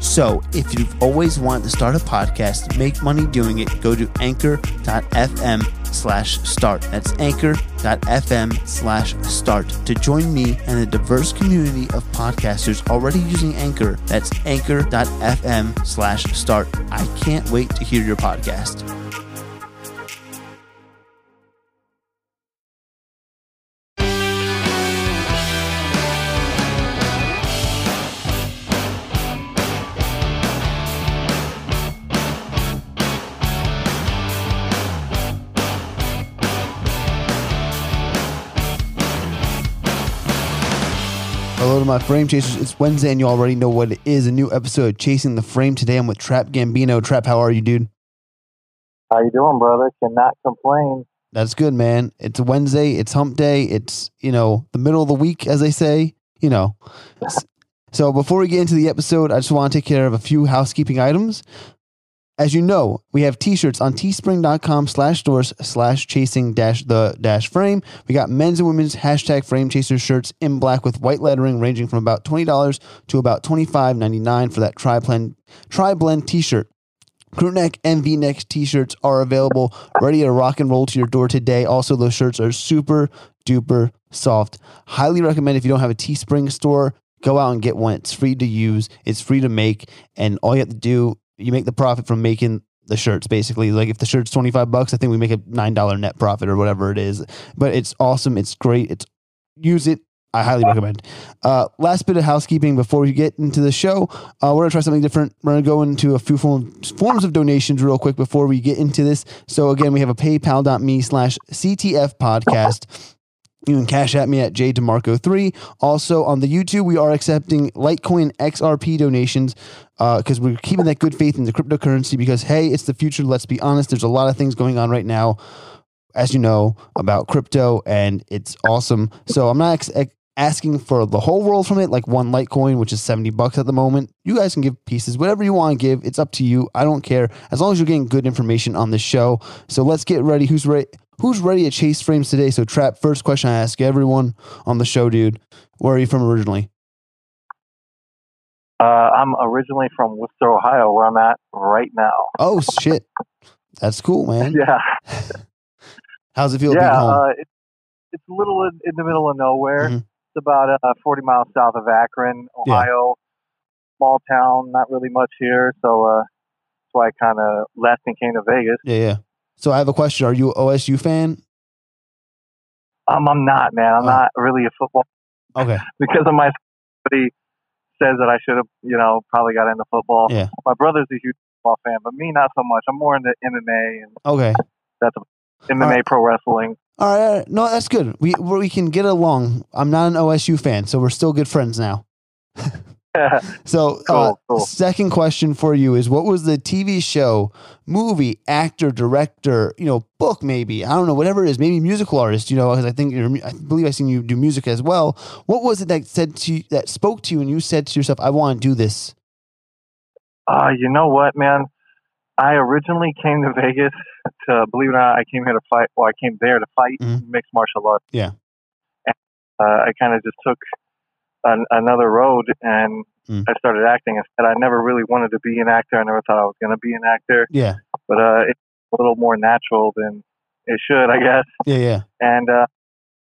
So, if you've always wanted to start a podcast, make money doing it, go to anchor.fm slash start. That's anchor.fm slash start to join me and a diverse community of podcasters already using Anchor. That's anchor.fm slash start. I can't wait to hear your podcast. Hello to my frame chasers. It's Wednesday and you already know what it is. A new episode of Chasing the Frame. Today I'm with Trap Gambino. Trap, how are you, dude? How you doing, brother? Cannot complain. That's good, man. It's Wednesday. It's hump day. It's, you know, the middle of the week, as they say, you know. So before we get into the episode, I just want to take care of a few housekeeping items. As you know, we have t-shirts on teespring.com slash stores slash chasing dash the dash frame. We got men's and women's hashtag frame chasers shirts in black with white lettering ranging from about $20 to about $25.99 for that tri-blend, tri-blend t-shirt. Crew neck and V neck t shirts are available, ready to rock and roll to your door today. Also, those shirts are super duper soft. Highly recommend if you don't have a Teespring store, go out and get one. It's free to use, it's free to make, and all you have to do, you make the profit from making the shirts basically. Like if the shirt's 25 bucks, I think we make a $9 net profit or whatever it is. But it's awesome, it's great. It's use it I highly recommend. Uh, last bit of housekeeping before we get into the show. Uh, we're gonna try something different. We're gonna go into a few forms, of donations real quick before we get into this. So again, we have a PayPal.me slash CTF podcast. You can cash at me at jdemarco3. Also on the YouTube, we are accepting Litecoin XRP donations because uh, we're keeping that good faith in the cryptocurrency because hey, it's the future. Let's be honest. There's a lot of things going on right now as you know, about crypto, and it's awesome. So I'm not ex- asking for the whole world from it, like one Litecoin, which is 70 bucks at the moment. You guys can give pieces, whatever you want to give. It's up to you. I don't care. As long as you're getting good information on the show. So let's get ready. Who's ready? Who's ready to chase frames today? So, Trap, first question I ask everyone on the show, dude. Where are you from originally? Uh, I'm originally from Wooster, Ohio, where I'm at right now. Oh, shit. That's cool, man. yeah. How's it feel yeah, being home? Uh, it, it's a little in, in, the middle of nowhere. Mm-hmm. It's about uh, 40 miles south of Akron, Ohio. Yeah. Small town, not really much here. So uh, that's why I kind of left and came to Vegas. Yeah, yeah. So I have a question. Are you an OSU fan? Um, I'm not, man. I'm oh. not really a football. Okay. because of my says that I should have, you know, probably got into football. Yeah. My brother's a huge football fan, but me not so much. I'm more into MMA and okay. That's MMA right. pro wrestling. All right, all right, no, that's good. We we can get along. I'm not an OSU fan, so we're still good friends now. so, cool, uh, cool. second question for you is: What was the TV show, movie, actor, director, you know, book, maybe I don't know, whatever it is, maybe musical artist, you know, because I think I believe I seen you do music as well. What was it that said to you, that spoke to you, and you said to yourself, "I want to do this"? Uh, you know what, man? I originally came to Vegas to believe it or not. I came here to fight. Well, I came there to fight mm-hmm. mixed martial arts. Yeah. And, uh, I kind of just took an, another road and mm. I started acting instead. I never really wanted to be an actor. I never thought I was going to be an actor. Yeah. But uh, it's a little more natural than it should, I guess. Yeah, yeah. And uh,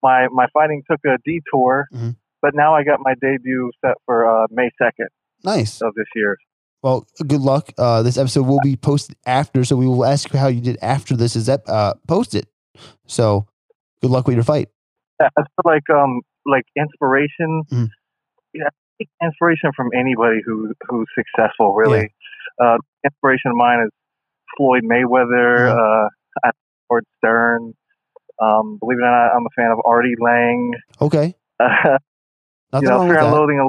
my my fighting took a detour, mm-hmm. but now I got my debut set for uh, May second. Nice. Of this year. Well, good luck. Uh, this episode will be posted after, so we will ask you how you did after this is uh, posted. So good luck with your fight. Yeah, I feel like um like inspiration. Yeah, inspiration from anybody who who's successful. Really, yeah. uh, inspiration of mine is Floyd Mayweather, mm. uh, Howard Stern. Um, believe it or not, I'm a fan of Artie Lange. Okay. Uh, you know, and loathing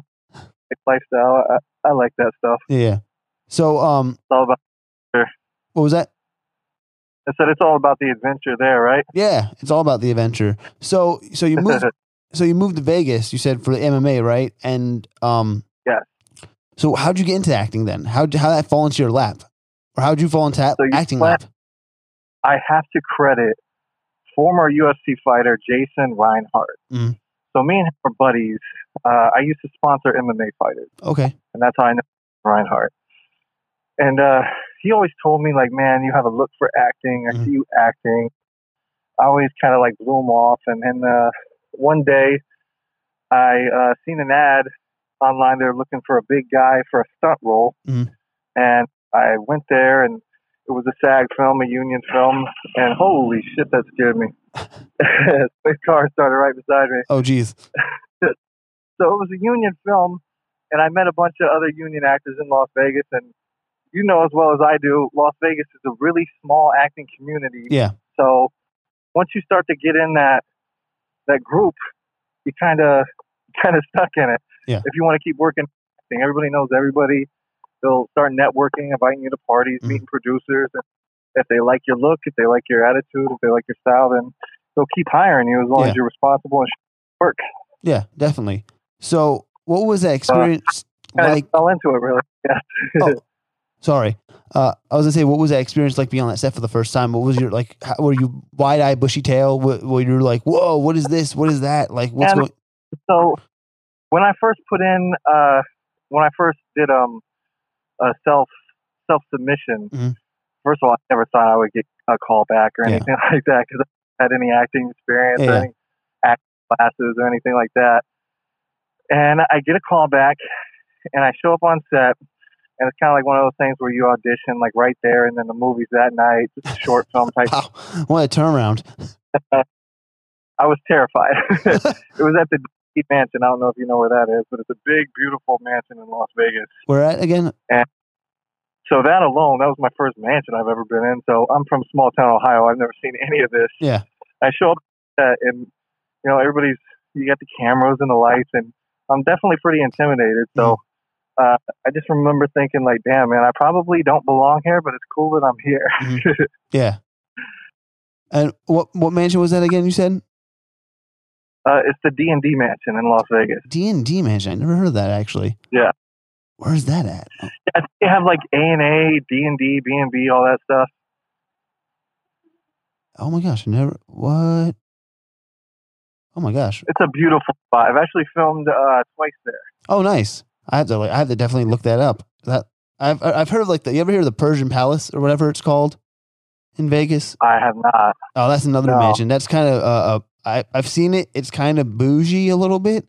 lifestyle. I, I, like that stuff. Yeah. So, um, it's all about. What was that? I said it's all about the adventure there, right? Yeah, it's all about the adventure. So, so you moved, so you moved to Vegas. You said for the MMA, right? And um, yeah. So, how'd you get into acting then? How how that fall into your lap, or how'd you fall into so acting lap? I have to credit former UFC fighter Jason Reinhardt. Mm. So me and him are buddies. Uh, I used to sponsor MMA fighters. Okay. And that's how I know Reinhardt. And uh, he always told me, like, man, you have a look for acting. I mm see you acting. I always kind of like blew him off. And then uh, one day, I uh, seen an ad online. They're looking for a big guy for a stunt role. mm And I went there and it was a SAG film, a union film, and holy shit, that scared me. My car started right beside me. Oh, geez. so it was a union film, and I met a bunch of other union actors in Las Vegas. And you know as well as I do, Las Vegas is a really small acting community. Yeah. So once you start to get in that that group, you kind of kind of stuck in it. Yeah. If you want to keep working, everybody knows everybody they'll start networking, inviting you to parties, mm-hmm. meeting producers. And if they like your look, if they like your attitude, if they like your style, then they'll keep hiring you as long yeah. as you're responsible and work. Yeah, definitely. So, what was that uh, experience uh, like? fell into it really. Yeah. oh, sorry. Uh, I was gonna say, what was that experience like being on that set for the first time? What was your like? How, were you wide eyed, bushy tail? Were you like, whoa, what is this? What is that? Like, what's and going? So, when I first put in, uh, when I first did um a self self submission. Mm-hmm. First of all, I never thought I would get a call back or anything yeah. like that because I had any acting experience yeah. or any acting classes or anything like that. And I get a call back, and I show up on set, and it's kind of like one of those things where you audition like right there, and then the movie's that night, just a short film type. wow, what a turnaround! I was terrified. it was at the Mansion. I don't know if you know where that is, but it's a big, beautiful mansion in Las Vegas. Where at again? And so that alone, that was my first mansion I've ever been in. So I'm from small town Ohio. I've never seen any of this. Yeah. I show up and you know everybody's you got the cameras and the lights, and I'm definitely pretty intimidated. So. Mm. Uh, I just remember thinking, like, damn, man, I probably don't belong here, but it's cool that I'm here. mm-hmm. Yeah. And what what mansion was that again? You said uh, it's the D and D Mansion in Las Vegas. D and D Mansion. I never heard of that actually. Yeah. Where's that at? Oh. Yeah, they have like A and A, D and D, B and B, all that stuff. Oh my gosh! I never what? Oh my gosh! It's a beautiful spot. I've actually filmed uh, twice there. Oh, nice. I have to like. I have to definitely look that up. That I've I've heard of like the. You ever hear of the Persian Palace or whatever it's called in Vegas? I have not. Oh, that's another no. mansion. That's kind of uh, I I've seen it. It's kind of bougie a little bit,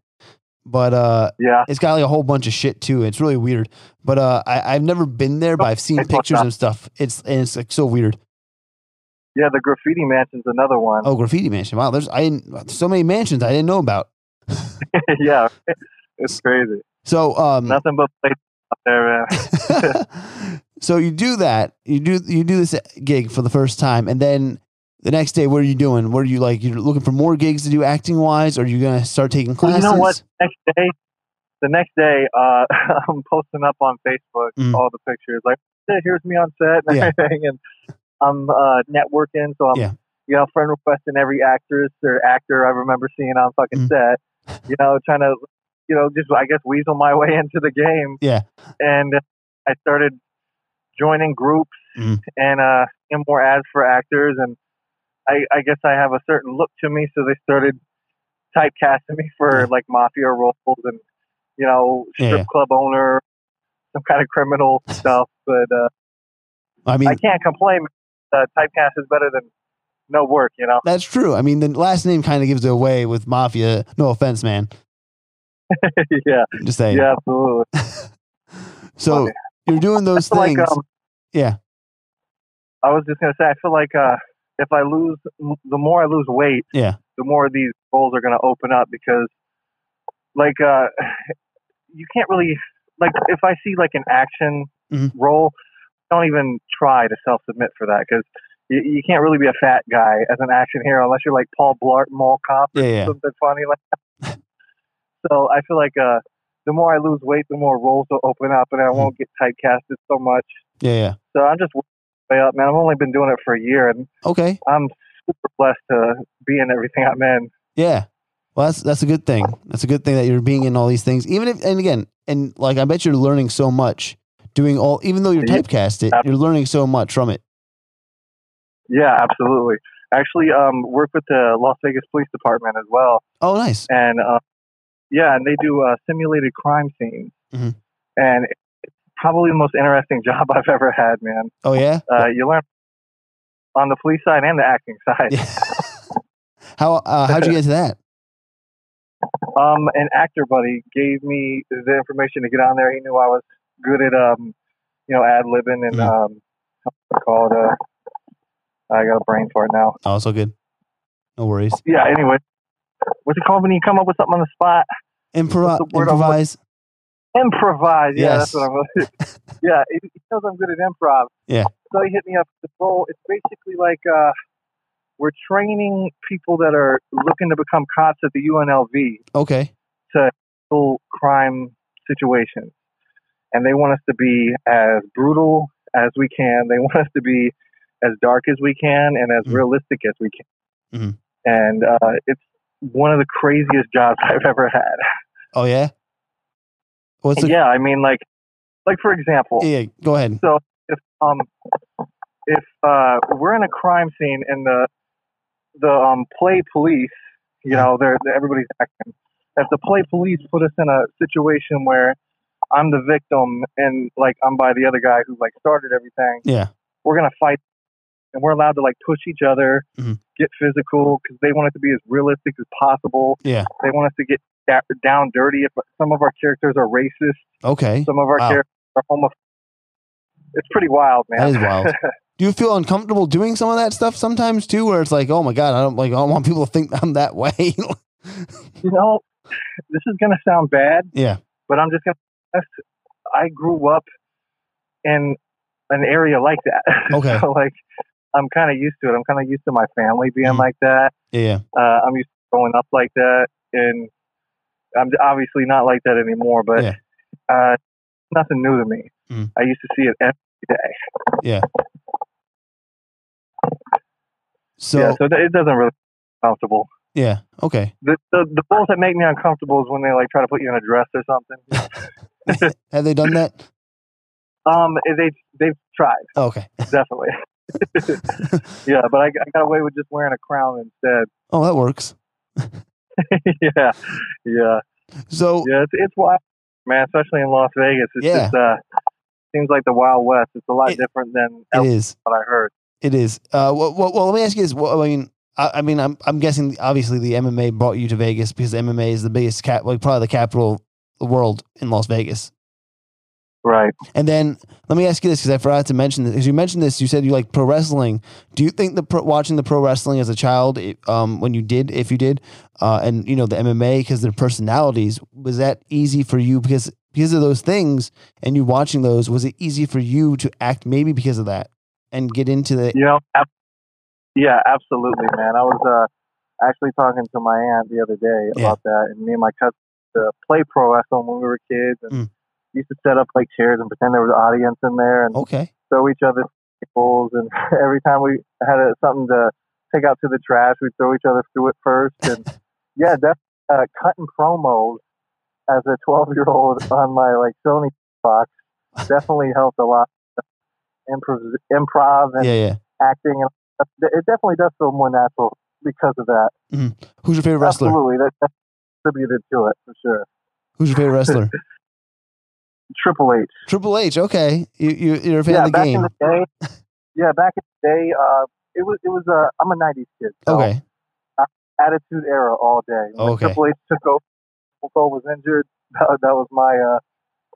but uh, yeah, it's got like a whole bunch of shit too. It's really weird. But uh, I I've never been there, but I've seen pictures and stuff. It's and it's like so weird. Yeah, the graffiti mansion's another one. Oh, graffiti mansion! Wow, there's I didn't, so many mansions I didn't know about. yeah, it's crazy. So um, nothing but places out there, man. so you do that. You do you do this gig for the first time, and then the next day, what are you doing? What are you like? You're looking for more gigs to do acting wise, or are you gonna start taking classes? Well, you know what? Next day, the next day, uh, I'm posting up on Facebook mm. all the pictures. Like, hey, here's me on set and yeah. everything, and I'm uh, networking. So I'm, yeah. you know, friend requesting every actress or actor I remember seeing on fucking mm. set. You know, trying to, you know, just I guess weasel my way into the game. Yeah. And I started joining groups mm. and uh, getting more ads for actors and I, I guess I have a certain look to me, so they started typecasting me for like mafia roles and you know strip yeah. club owner, some kind of criminal stuff. But uh, I mean, I can't complain. Uh, typecast is better than no work, you know. That's true. I mean, the last name kind of gives it away with mafia. No offense, man. yeah, just saying. Yeah, absolutely. so Funny. you're doing those things. Like, um, yeah. I was just gonna say, I feel like uh, if I lose, the more I lose weight, yeah, the more these roles are going to open up because, like, uh, you can't really like if I see like an action Mhm. role, don't even try to self submit for that because you, you can't really be a fat guy as an action hero unless you're like Paul Blart Mall Cop or Yeah, yeah. something funny like that. so I feel like uh, the more I lose weight, the more roles will open up, and I won't get typecasted so much. yeah, yeah. So I'm just way up, man. I've only been doing it for a year, and Okay, I'm super blessed to be in everything I'm in. yeah. Well, that's that's a good thing. That's a good thing that you're being in all these things. Even if, and again, and like I bet you're learning so much doing all. Even though you're typecasted, you're learning so much from it. Yeah, absolutely. Actually, um, work with the Las Vegas Police Department as well, Oh, nice. and uh, yeah, and they do uh, simulated crime scenes, Mhm. and it's probably the most interesting job I've ever had, man. Oh yeah. Uh, you learn on the police side and the acting side. Yeah. How uh, how'd you get to that? Um, an actor buddy gave me the information to get on there. He knew I was good at um, you know, ad libbing and Mhm. um, it called uh, I got a brain for it now. Oh, so good. No worries. Yeah. Anyway, what's it called when you come up with something on the spot? Improv, the word I'm looking- improvise. Improvise. Yeah, Yes. that's what I'm. yeah, he knows I'm good at improv. Yeah. So he hit me up with the role. It's basically like uh, we're training people that are looking to become cops at the UNLV Okay. to handle crime situations, and they want us to be as brutal as we can. They want us to be as dark as we can and as Mhm. realistic as we can. Mhm. And uh, it's one of the craziest jobs I've ever had. Oh yeah. What's the yeah, I mean, like, like for example, yeah? Go ahead. So if um if uh we're in a crime scene and the the um play police, you know, they're, they're everybody's acting. If the play police put us in a situation where I'm the victim and like I'm by the other guy who like started everything, Yeah. we're gonna fight, and we're allowed to like push each other, Mhm. get physical because they want it to be as realistic as possible. Yeah. They want us to get da- down dirty. If some of our characters are racist, Okay. some of our Wow. characters are homophobic. It's pretty wild, man. That is wild. Do you feel uncomfortable doing some of that stuff sometimes too, where it's like, oh my god, I don't like, I don't want people to think I'm that way. you know, this is gonna sound bad, yeah. but I'm just gonna. I grew up in an area like that. Okay. so like, I'm kind of used to it. I'm kind of used to my family being Mhm. like that. Yeah. Uh, I'm used to growing up like that, and I'm obviously not like that anymore. But Yeah. uh, nothing new to me. Mhm. I used to see it every day. Yeah. So yeah, so it doesn't really comfortable. Yeah. Okay. The, the the roles that make me uncomfortable is when they like try to put you in a dress or something. Have they done that? Um, they they've tried Oh, okay. definitely. yeah, but I, I got away with just wearing a crown instead. Oh, that works. yeah, yeah, So yeah. It's it's wild, man. Especially in Las Vegas. It's Yeah. just uh, seems like the Wild West. It's a lot It- different than it is. what I heard. It is. Uh, well, well, well, let me ask you this. Well, I mean, I, I mean, I'm, I'm guessing obviously the MMA brought you to Vegas because MMA is the biggest cap, like probably the capital of the world in Las Vegas. Right. And then let me ask you this because I forgot to mention this. Because you mentioned this, you said you like pro wrestling. Do you think the pro, watching the pro wrestling as a child, um, when you did, if you did, uh, and you know the MMA because their personalities, was that easy for you because because of those things, and you watching those, was it easy for you to act maybe because of that and get into the You know. Ab- yeah, absolutely, man. I was uh actually talking to my aunt the other day Yeah. about that, and me and my cousin uh, play pro wrestling when we were kids, and Mm. Used to set up like chairs and pretend there was an audience in there, and okay, throw each other tables, and every time we had a, something to take out to the trash, we'd throw each other through it first. And yeah, that's uh, cutting promos as a 12 year old on my like Sony box definitely helped a lot. Improv, improv and yeah, yeah. acting, and stuff. it definitely does feel more natural because of that. Who's your favorite wrestler? Absolutely, that, that contributed to it for sure. Who's your favorite wrestler? Triple H. Triple H. Okay, you, you you're a fan yeah, of the back game. in the day. Yeah, back in the day, uh, it was it was. Uh, I'm a '90s kid. So Okay, Attitude Era all day. When Okay. Triple H took over, Hogan was injured. That, that was my uh,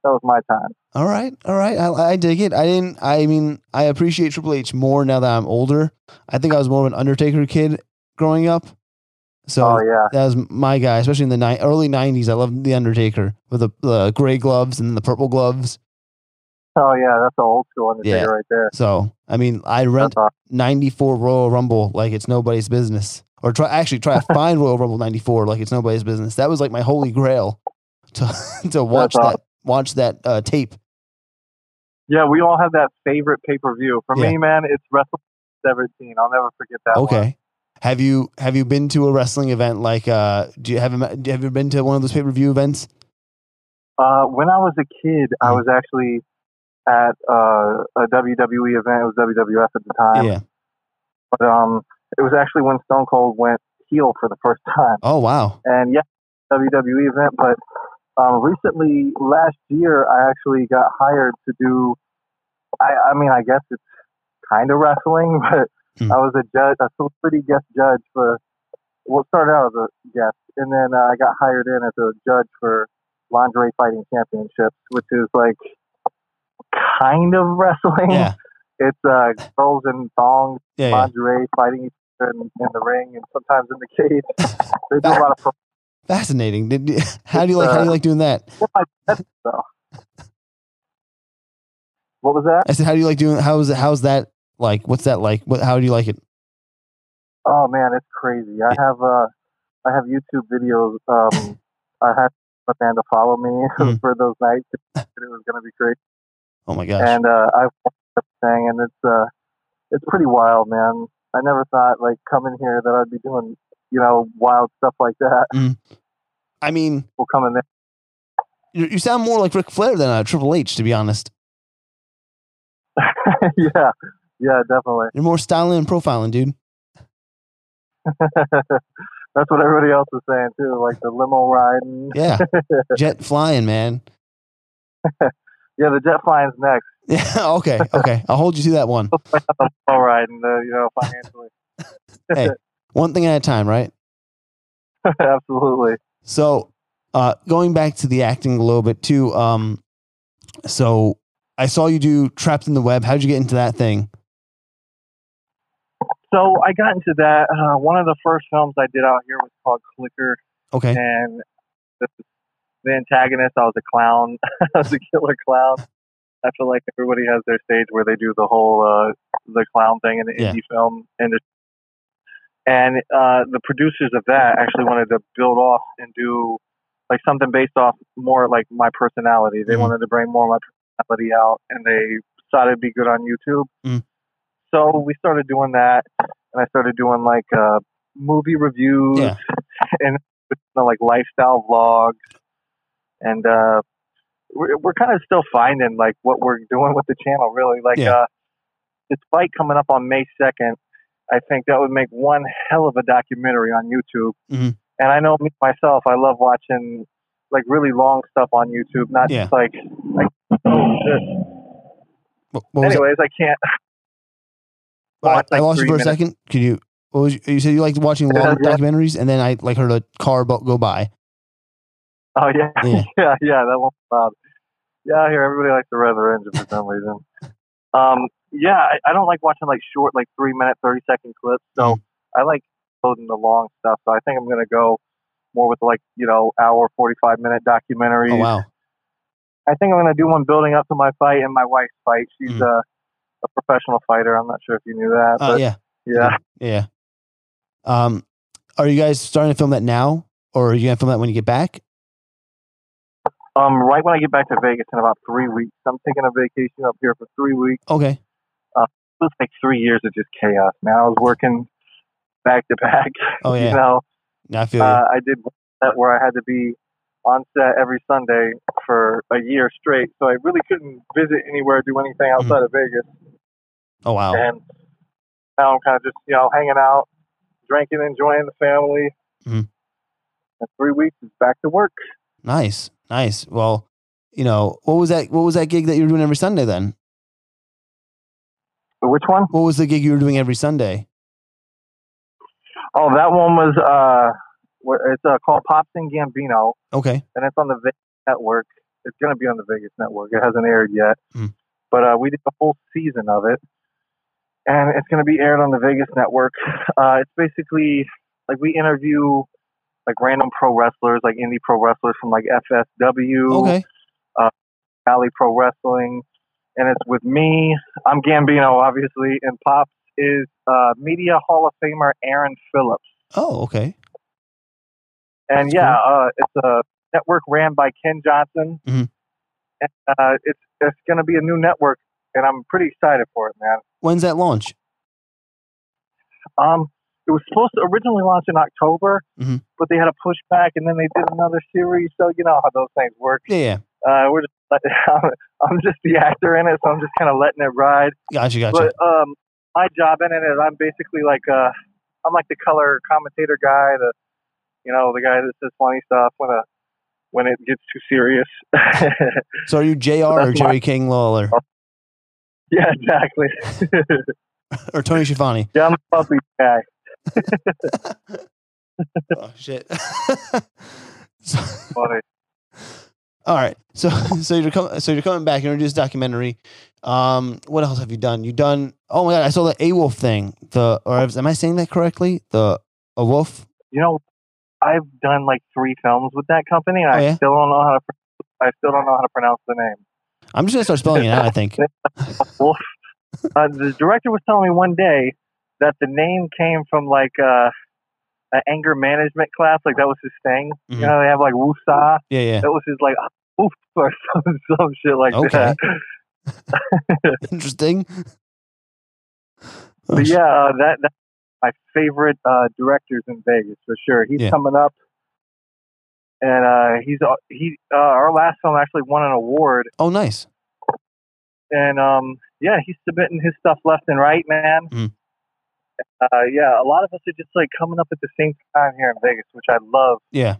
that was my time. All right, all right. I, I dig it. I didn't. I mean, I appreciate Triple H more now that I'm older. I think I was more of an Undertaker kid growing up. So oh yeah, that was my guy, especially in the ni- early '90s. I loved the Undertaker with the, the gray gloves and the purple gloves. Oh yeah, that's the old school Undertaker yeah. right there. So I mean, I rent '94 Royal Rumble like it's nobody's business, or try actually try to find Royal Rumble '94 like it's nobody's business. That was like my holy grail to to watch that awesome. watch that uh, tape. Yeah, we all have that favorite pay per view. For yeah. me, man, it's Wrestle 17. I'll never forget that. Okay. One. Have you have you been to a wrestling event like uh do you have have you been to one of those pay per view events? Uh, when I was a kid, I mm. was actually at uh, a WWE event. It was WWF at the time. Yeah. But um, it was actually when Stone Cold went heel for the first time. Oh wow! And yeah, WWE event. But um, recently, last year, I actually got hired to do. I, I mean, I guess it's kind of wrestling, but hmm. I was a judge, a celebrity guest judge for. Well, started out as a guest, and then uh, I got hired in as a judge for lingerie fighting championships, which is like kind of wrestling. Yeah. It's uh, girls in thongs, yeah, lingerie, yeah. fighting each other in, in, the ring and sometimes in the cage. they do a lot of. Fascinating. Did how do you like? Uh, how do you like doing that? What was that? I said, how do you like doing? How is it? How's that like? What's that like? What? How do you like it? Oh man, it's crazy. I have uh, I have YouTube videos. Um, I had a band to follow me mm. for those nights. It was going to be great. Oh my gosh! And uh, I've everything, and it's uh, it's pretty wild, man. I never thought like coming here that I'd be doing you know wild stuff like that. Mm. I mean, we'll come in there. You, you sound more like Ric Flair than uh, Triple H, to be honest. yeah, yeah, definitely. You're more styling and profiling, dude. That's what everybody else is saying too, like the limo riding. Yeah, jet flying, man. Yeah, the jet flying's next. Yeah. Okay. Okay. I'll hold you to that one. All right, and uh, you know financially. hey, one thing at a time, right? Absolutely. So, uh, going back to the acting a little bit too. Um, so I saw you do Trapped in the Web. How'd you get into that thing? So I got into that. Uh, one of the first films I did out here was called Clicker. Okay. And the the antagonist. I was a clown. I was a killer clown. I feel like everybody has their stage where they do the whole uh, the clown thing in the yeah. indie film industry. And uh, the producers of that actually wanted to build off and do like something based off more like my personality. They mm wanted to bring more of my personality out, and they thought it'd be good on YouTube. mm So we started doing that, and I started doing like uh, movie reviews yeah. and like lifestyle vlogs and uh, we're, we're kind of still finding like what we're doing with the channel. Really, like yeah. uh, this fight coming up on May second. I think that would make one hell of a documentary on YouTube. Mm-hmm. And I know me myself, I love watching like really long stuff on YouTube, not yeah. just like like. Oh, Anyways, I can't. I, like I lost you for minutes. a second. Can you? What was you, you said you liked watching long yeah. documentaries, and then I like heard a car go by. Oh yeah, yeah, yeah, yeah that one's loud. Yeah, here everybody likes the Red Engine for some reason. Um, yeah, I, I don't like watching like short, like three minute, thirty second clips. So mm. I like loading the long stuff. So I think I'm gonna go more with like you know hour, forty five minute documentaries. Oh wow. I think I'm gonna do one building up to my fight and my wife's fight. She's mm. a, a professional fighter. I'm not sure if you knew that. Oh uh, yeah. Yeah. Yeah. Um, are you guys starting to film that now, or are you gonna film that when you get back? Um, right when I get back to Vegas in about three weeks, I'm taking a vacation up here for three weeks. Okay. Uh, it was like three years of just chaos. Man, I was working back to back. Oh yeah. you know, I feel. Uh, I did that where I had to be on set every Sunday for a year straight, so I really couldn't visit anywhere, do anything mm-hmm. outside mm. of Vegas. Oh wow. And now I'm kind of just you know hanging out, drinking, enjoying the family. Mm. And three weeks is back to work. Nice. Nice. Well, you know, what was that? What was that gig that you were doing every Sunday then? Which one? What was the gig you were doing every Sunday? Oh, that one was uh, it's uh, called Pops and Gambino. Okay. And it's on the Vegas network. it's going to be on the Vegas network. It hasn't aired yet, mm. but uh, we did a full season of it, and it's going to be aired on the Vegas network. Uh, it's basically like we interview like random pro wrestlers, like indie pro wrestlers from like FSW, okay. uh, Valley Pro Wrestling, and it's with me. I'm Gambino, obviously, and Pops is uh, Media Hall of Famer Aaron Phillips. Oh, okay. And That's yeah, cool. uh, it's a network ran by Ken Johnson. Mm-hmm. And, uh, it's it's going to be a new network, and I'm pretty excited for it, man. When's that launch? Um, it was supposed to originally launch in October, mm-hmm. but they had a pushback, and then they did another series. So you know how those things work. Yeah, yeah. Uh, we're just, I'm just the actor in it, so I'm just kind of letting it ride. Gotcha, gotcha. But um, my job in it is I'm basically like uh, I'm like the color commentator guy, the you know the guy that says funny stuff when a when it gets too serious. so are you J.R. or Jerry my, King Lawler? Yeah, exactly. or Tony Schiavone. Yeah, I'm a puppy guy. oh shit. so, Funny. All right, so so you're coming so you're coming back. You're introduced documentary. Um, what else have you done? You done? Oh my god, I saw the A Wolf thing. The or am I saying that correctly? The a wolf. You know, I've done like three films with that company, and oh, I yeah? still don't know how to. I still don't know how to pronounce the name. I'm just gonna start spelling it out. I think. wolf. Uh, the director was telling me one day that the name came from like uh, an anger management class. Like that was his thing. Mm-hmm. You know, they have like Wusa. Yeah, yeah. That was his like oof or some, some shit like okay. that. Interesting. But yeah, uh, that that's my favorite uh, directors in Vegas for sure. He's yeah. coming up, and uh, he's uh, he uh, our last film actually won an award. Oh, nice. And um, yeah, he's submitting his stuff left and right, man. Mm uh, yeah, a lot of us are just like coming up at the same time here in Vegas, which I love. Yeah.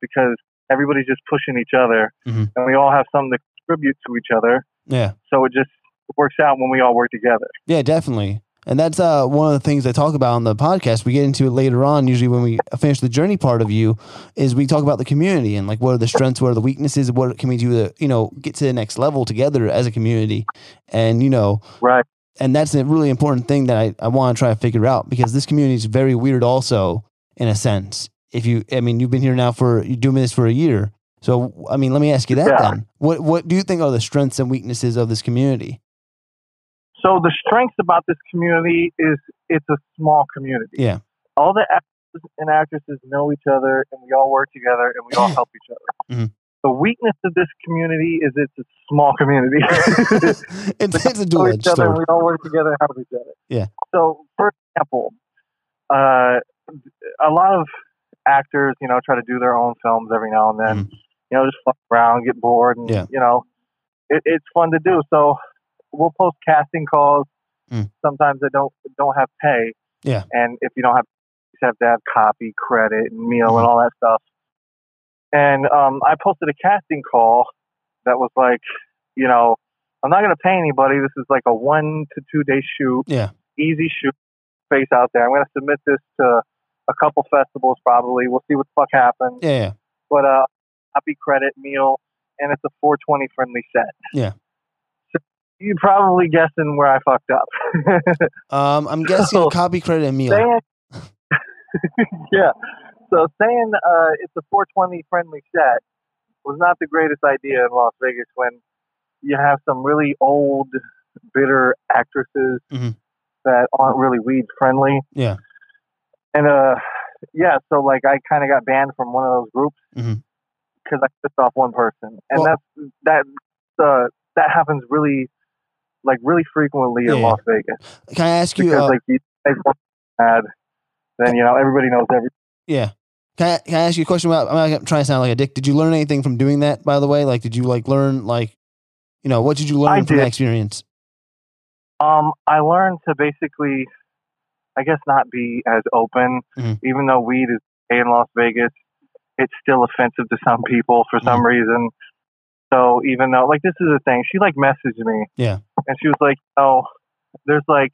Because everybody's just pushing each other, mm-hmm. and we all have something to contribute to each other. Yeah. So it just works out when we all work together. Yeah, definitely. And that's uh, one of the things I talk about on the podcast. We get into it later on, usually when we finish the journey part of you, is we talk about the community and like what are the strengths, what are the weaknesses, what can we do to, you know, get to the next level together as a community. And, you know, right and that's a really important thing that I, I want to try to figure out because this community is very weird also in a sense. If you, I mean, you've been here now for, you're doing this for a year. So, I mean, let me ask you that yeah. then. What, what do you think are the strengths and weaknesses of this community? So the strengths about this community is it's a small community. Yeah. All the actors and actresses know each other and we all work together and we all help each other. Mm-hmm. The weakness of this community is it's a small community. it's, it's a dual each other, We all work together and help each other. Yeah. So, for example, uh, a lot of actors, you know, try to do their own films every now and then. Mm. You know, just fuck around, get bored, and yeah. you know, it, it's fun to do. So we'll post casting calls. Mm. Sometimes they don't don't have pay. Yeah. And if you don't have, you have to have copy, credit, and meal, mm. and all that stuff. And um, I posted a casting call that was like, you know, I'm not going to pay anybody. This is like a one to two day shoot. Yeah. Easy shoot. Face out there. I'm going to submit this to a couple festivals probably. We'll see what the fuck happens. Yeah. yeah. But uh, copy credit meal, and it's a 420 friendly set. Yeah. You're probably guessing where I fucked up. um, I'm guessing so, copy credit and meal. yeah. So saying uh, it's a 420 friendly set was not the greatest idea in Las Vegas when you have some really old, bitter actresses mm-hmm. that aren't really weed friendly. Yeah. And uh, yeah, so like I kind of got banned from one of those groups because mm-hmm. I pissed off one person, and well, that's that uh, that happens really like really frequently yeah, in Las Vegas. Can I ask you? Because uh, like you then you know everybody knows everything. Yeah. Can I, can I ask you a question about? I'm not trying to sound like a dick. Did you learn anything from doing that? By the way, like, did you like learn like, you know, what did you learn I from did. that experience? Um, I learned to basically, I guess, not be as open. Mm-hmm. Even though weed is in Las Vegas, it's still offensive to some people for some mm-hmm. reason. So even though, like, this is the thing, she like messaged me. Yeah. And she was like, "Oh, there's like,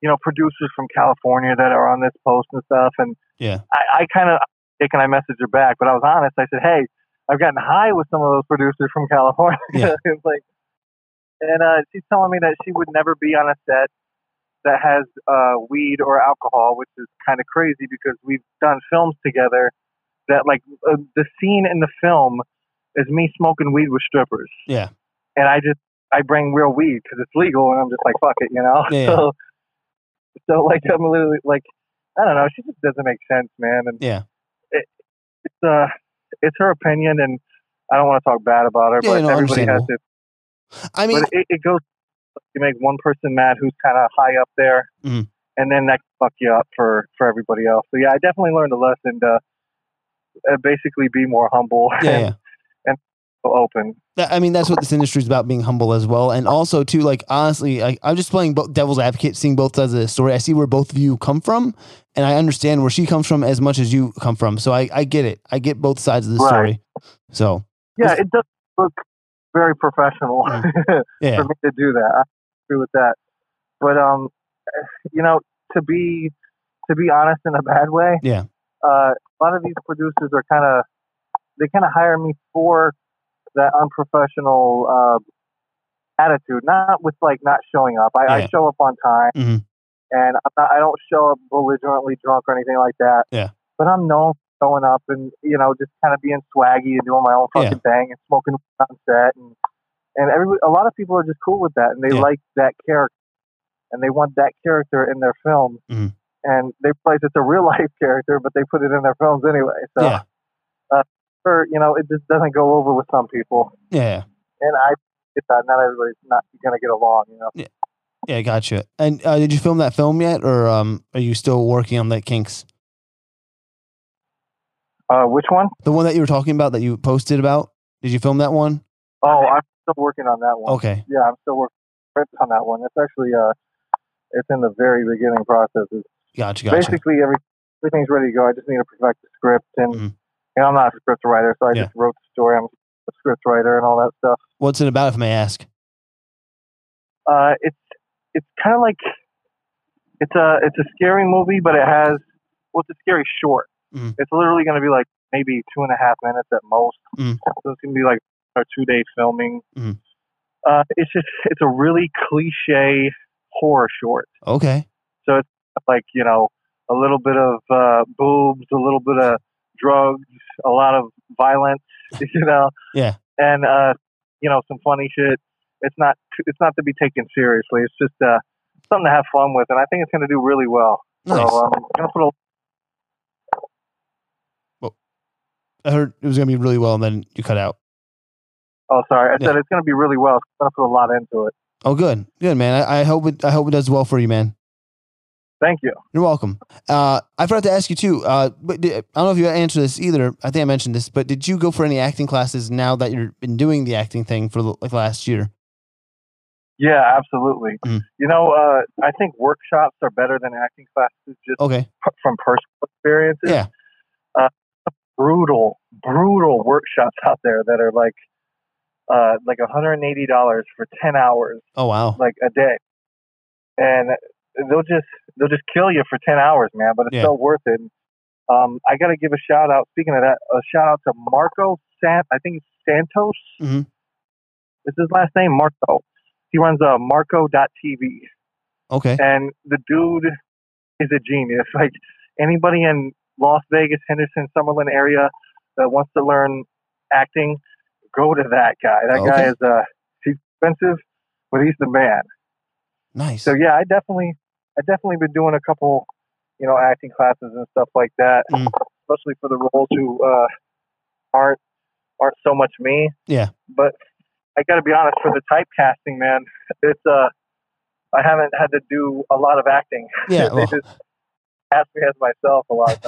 you know, producers from California that are on this post and stuff." And yeah, I, I kind of and I messaged her back, but I was honest. I said, "Hey, I've gotten high with some of those producers from California. Yeah. it's like, and uh, she's telling me that she would never be on a set that has uh, weed or alcohol, which is kind of crazy because we've done films together. That like uh, the scene in the film is me smoking weed with strippers. Yeah. And I just I bring real weed because it's legal, and I'm just like fuck it, you know. Yeah. So so like I'm literally like I don't know. She just doesn't make sense, man. And Yeah. it's uh it's her opinion, and I don't want to talk bad about her, Yeah, but no, everybody has to. I mean, but it, it goes. You make one person mad who's kind of high up there, Mhm. and then that can fuck you up for for everybody else. So yeah, I definitely learned a lesson to uh, basically be more humble yeah, and yeah. Open. I mean, that's what this industry is about, being humble as well. And also, too, like, honestly, I, I'm just playing devil's advocate, seeing both sides of the story. I see where both of you come from, and I understand where she comes from as much as you come from. So I, I get it. I get both sides of the Right. story. So, Yeah, it does look very professional yeah. for me to do that. I agree with that. But um, you know, to be to be honest in a bad way, Yeah. uh, a lot of these producers are kind of they kind of hire me for that unprofessional uh, attitude, not with like not showing up. I, I show up on time, Mhm. and I'm not, I don't show up belligerently drunk or anything like that. Yeah. But I'm known for showing up and you know just kind of being swaggy and doing my own Yeah. fucking thing and smoking on set and and every a lot of people are just cool with that and they Yeah. like that character and they want that character in their film Mhm. and they realize it's a real life character but they put it in their films anyway so Yeah. Or you know it just doesn't go over with some people Yeah. and I get that not everybody's not gonna get along you know Yeah. Yeah, Gotcha. And uh, did you film that film yet, or um, are you still working on that kinks? uh which one? The one that you were talking about that you posted about? Did you film that one? Oh, I'm still working on that one Okay. yeah I'm still working on that one it's actually uh it's in the very beginning process It's Gotcha. Gotcha. basically every, everything's ready to go I just need to perfect the script and Mhm. You know, I'm not a script writer so I Yeah. just wrote the story I'm a script writer and all that stuff What's it about, if I may ask? Uh, it's it's kind of like it's a it's a scary movie, but it has well, it's a scary short. Mhm. It's literally going to be like maybe two and a half minutes at most. Mhm. So it's going to be like a two day filming. Mhm. Uh, it's just it's a really cliche horror short. Okay. So it's like you know, a little bit of uh, boobs, a little bit of drugs, a lot of violence. You know. Yeah. and uh, you know some funny shit. It's not it's not to be taken seriously. It's just uh, something to have fun with, and I think it's going to do really well. Nice. So um, I'm going to put a I heard it was gonna be really well, and then you cut out. oh sorry, I Yeah. said it's going to be really well. I'm going to put a lot into it. Oh, good, good, man. I, I hope it. I hope it does well for you, man. Thank you. You're welcome. Uh, I forgot to ask you too. Uh, but did, I don't know if you answered this either. I think I mentioned this, but did you go for any acting classes now that you've been doing the acting thing for like last year? Yeah, absolutely. Mm. You know, uh, I think workshops are better than acting classes just Okay. p- from personal experiences. Yeah. brutal, brutal workshops out there that are like, uh, like $180 for 10 hours. Oh wow. like a day, and they'll just they'll just kill you for ten hours, man. But it's Yeah. so worth it. Um, I got to give a shout out. Speaking of that, a shout out to Marco Sant. I think it's Santos. Mhm. It's his last name, Marco. He runs uh, Marco.tv, Okay. and the dude is a genius. Like anybody in Las Vegas, Henderson, Summerlin area that wants to learn acting, go to that guy. That guy is uh, he's expensive, but he's the man. Nice. So yeah, I definitely, I definitely been doing a couple, you know, acting classes and stuff like that, Mm. especially for the roles who uh, aren't aren't so much me. Yeah. But I got to be honest, for the typecasting, man, it's uh, I haven't had to do a lot of acting. Yeah, they well. just ask me as myself a lot of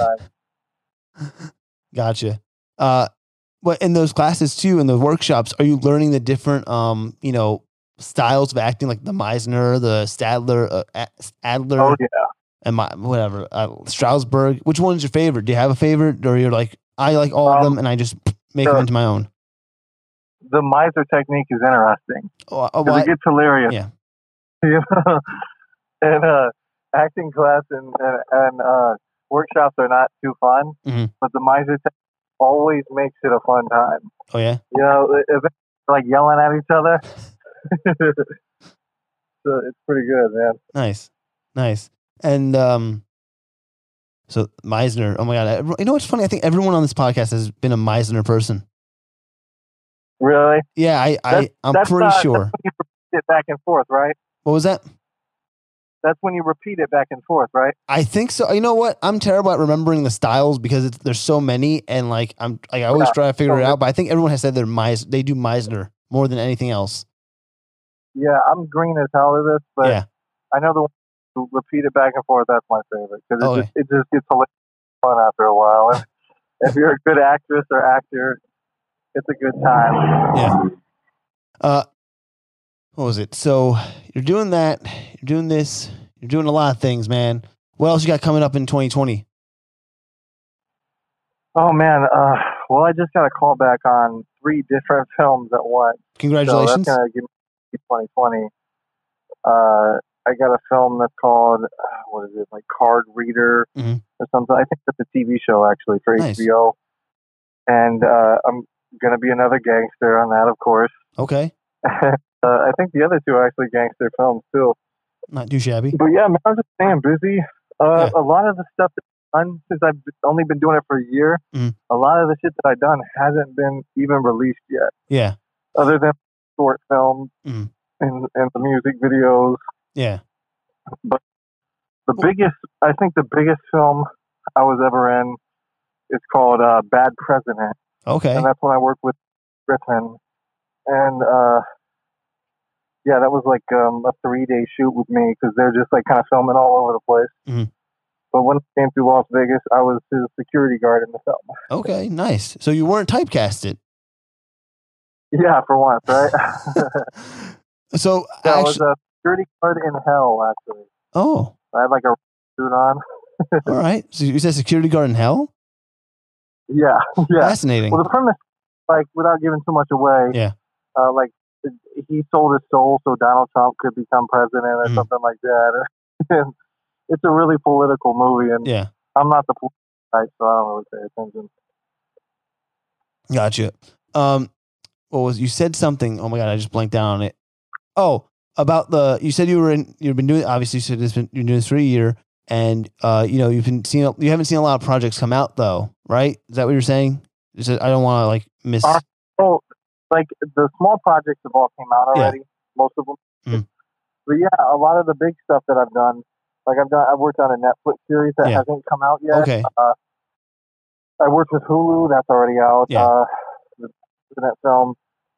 times. Gotcha. Uh, but in those classes too, in the workshops, are you learning the different, um, you know, styles of acting, like the Meisner, the Stadler, uh, Adler, oh yeah. and my whatever, uh, Strasberg? Which one's your favorite? Do you have a favorite, or you're like, I like all of Um, them, and I just make sure. them into my own? The Meisner technique is interesting Oh, oh, it gets hilarious. Yeah. you know, and uh, acting class and and, and uh, workshops are not too fun. Mhm. But the Meisner, always makes it a fun time. Oh yeah. You know, if like yelling at each other. so it's pretty good, man. Nice, nice, and um, so Meisner. Oh my god! You know what's funny? I think everyone on this podcast has been a Meisner person. Really? Yeah, I, I, I'm pretty uh, sure. it back and forth, right? What was that? That's when you repeat it back and forth, right? I think so. You know what? I'm terrible at remembering the styles because there's so many, and like I'm, like I always yeah. try to figure it out. But I think everyone has said they're Meis, they do Meisner more than anything else. Yeah, I'm green as hell at this, but yeah. I know the one who repeat it back and forth. That's my favorite because it, oh, just, it just gets a little fun after a while. And if you're a good actress or actor, it's a good time. Yeah. Uh, what was it? So you're doing that. You're doing this. You're doing a lot of things, man. What else you got coming up in 2020? Oh man. Uh, well, I just got a call back on three different films at once. Congratulations. So that's gonna give me 2020. Uh, I got a film that's called uh, what is it, like Card Reader mm-hmm. or something. I think that's a TV show actually for nice. HBO. And uh, I'm gonna be another gangster on that, of course. Okay. uh, I think the other two are actually gangster films too. Not too shabby. But yeah, man, I'm just staying busy. Uh, yeah. A lot of the stuff that I've done since I've only been doing it for a year, mm. a lot of the shit that I've done hasn't been even released yet. Yeah. Other than short films mm. and and the music videos. Yeah. But the biggest, I think, the biggest film I was ever in is called uh, Bad President. Okay. And that's when I worked with Griffin. And uh, yeah, that was like um, a three day shoot with me because they're just like kind of filming all over the place. Mm-hmm. But when I came to Las Vegas, I was his security guard in the film. Okay, nice. So you weren't typecasted. Yeah, for once, right? so that was a security guard in hell, actually. Oh, I had like a suit on. all right. So you said security guard in hell? Yeah, yeah. Fascinating. Well, the premise, like, without giving too much away, yeah, uh, like he sold his soul so Donald Trump could become president or mm. something like that. and it's a really political movie, and yeah, I'm not the political guy, so I don't really pay attention. Gotcha. Um, what was you said something? Oh my god, I just blanked out on it. Oh, about the you said you were in. You've been doing obviously. You said this been, you're doing this for a year, and uh, you know you've been seeing. You haven't seen a lot of projects come out though, right? Is that what you're saying? Is it, I don't want to like miss. Uh, oh, like the small projects have all came out already, yeah. most of them. Mm. But yeah, a lot of the big stuff that I've done, like I've done, I've worked on a Netflix series that yeah. hasn't come out yet. Okay. Uh, I worked with Hulu, that's already out. Yeah. Uh, president film